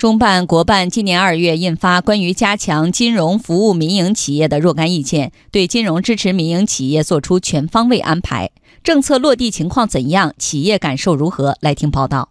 中办国办今年二月印发关于加强金融服务民营企业的若干意见，对金融支持民营企业作出全方位安排。政策落地情况怎样？企业感受如何？来听报道。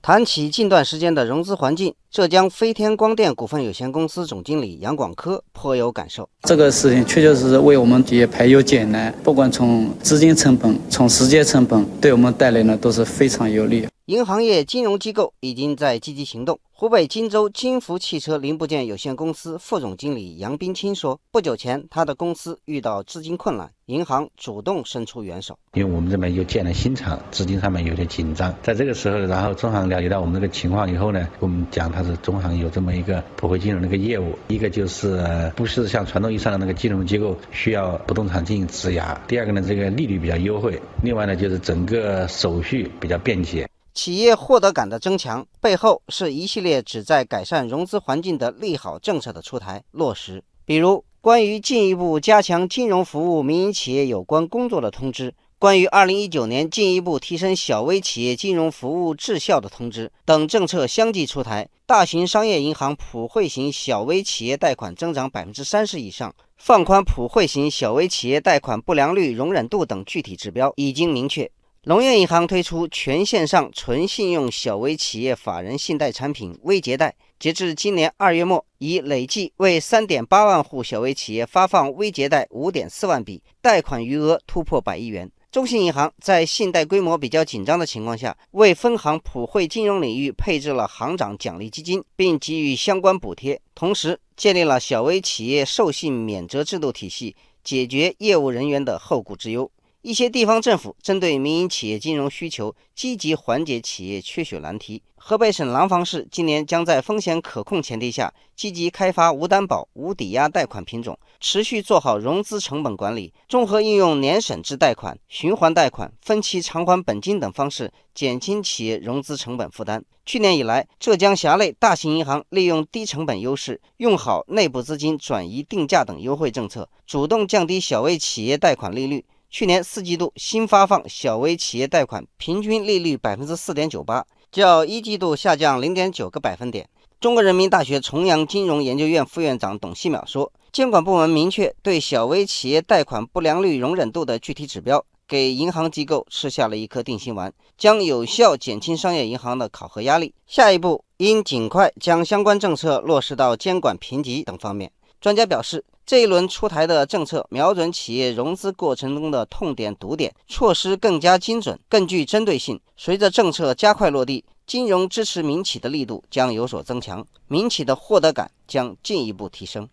谈起近段时间的融资环境，浙江飞天光电股份有限公司总经理杨广科颇有感受。这个事情确确实实为我们企业排忧解难，不管从资金成本、从时间成本，对我们带来呢都是非常有利。银行业金融机构已经在积极行动。湖北荆州金福汽车零部件有限公司副总经理杨冰清说：“不久前，他的公司遇到资金困难，银行主动伸出援手。因为我们这边又建了新厂，资金上面有点紧张。在这个时候，然后中行了解到我们这个情况以后呢，跟我们讲他是中行有这么一个普惠金融的一个业务，一个就是不是像传统意义上的那个金融机构需要不动产进行质押；第二个呢，这个利率比较优惠；另外呢，就是整个手续比较便捷。”企业获得感的增强背后，是一系列旨在改善融资环境的利好政策的出台落实。比如，关于进一步加强金融服务民营企业有关工作的通知；关于二零一九年进一步提升小微企业金融服务质效的通知等政策相继出台。大型商业银行普惠型小微企业贷款增长百分之三十以上，放宽普惠型小微企业贷款不良率容忍度等具体指标已经明确。农业银行推出全线上纯信用小微企业法人信贷产品微借贷，截至今年二月末，已累计为三点八万户小微企业发放微借贷五点四万笔，贷款余额突破百亿元。中信银行在信贷规模比较紧张的情况下，为分行普惠金融领域配置了行长奖励基金，并给予相关补贴，同时建立了小微企业授信免责制度体系，解决业务人员的后顾之忧。一些地方政府针对民营企业金融需求，积极缓解企业缺血难题。河北省廊坊市今年将在风险可控前提下，积极开发无担保、无抵押贷款品种，持续做好融资成本管理，综合应用年审制贷款、循环贷款、分期偿还本金等方式，减轻企业融资成本负担。去年以来，浙江辖内大型银行利用低成本优势，用好内部资金转移定价等优惠政策，主动降低小微企业贷款利率。去年四季度新发放小微企业贷款平均利率百分之四点九八，较一季度下降零点九个百分点。中国人民大学重阳金融研究院副院长董希淼说：“监管部门明确对小微企业贷款不良率容忍度的具体指标，给银行机构吃下了一颗定心丸，将有效减轻商业银行的考核压力。下一步应尽快将相关政策落实到监管评级等方面。”专家表示。这一轮出台的政策，瞄准企业融资过程中的痛点、堵点，措施更加精准、更具针对性。随着政策加快落地，金融支持民企的力度将有所增强，民企的获得感将进一步提升。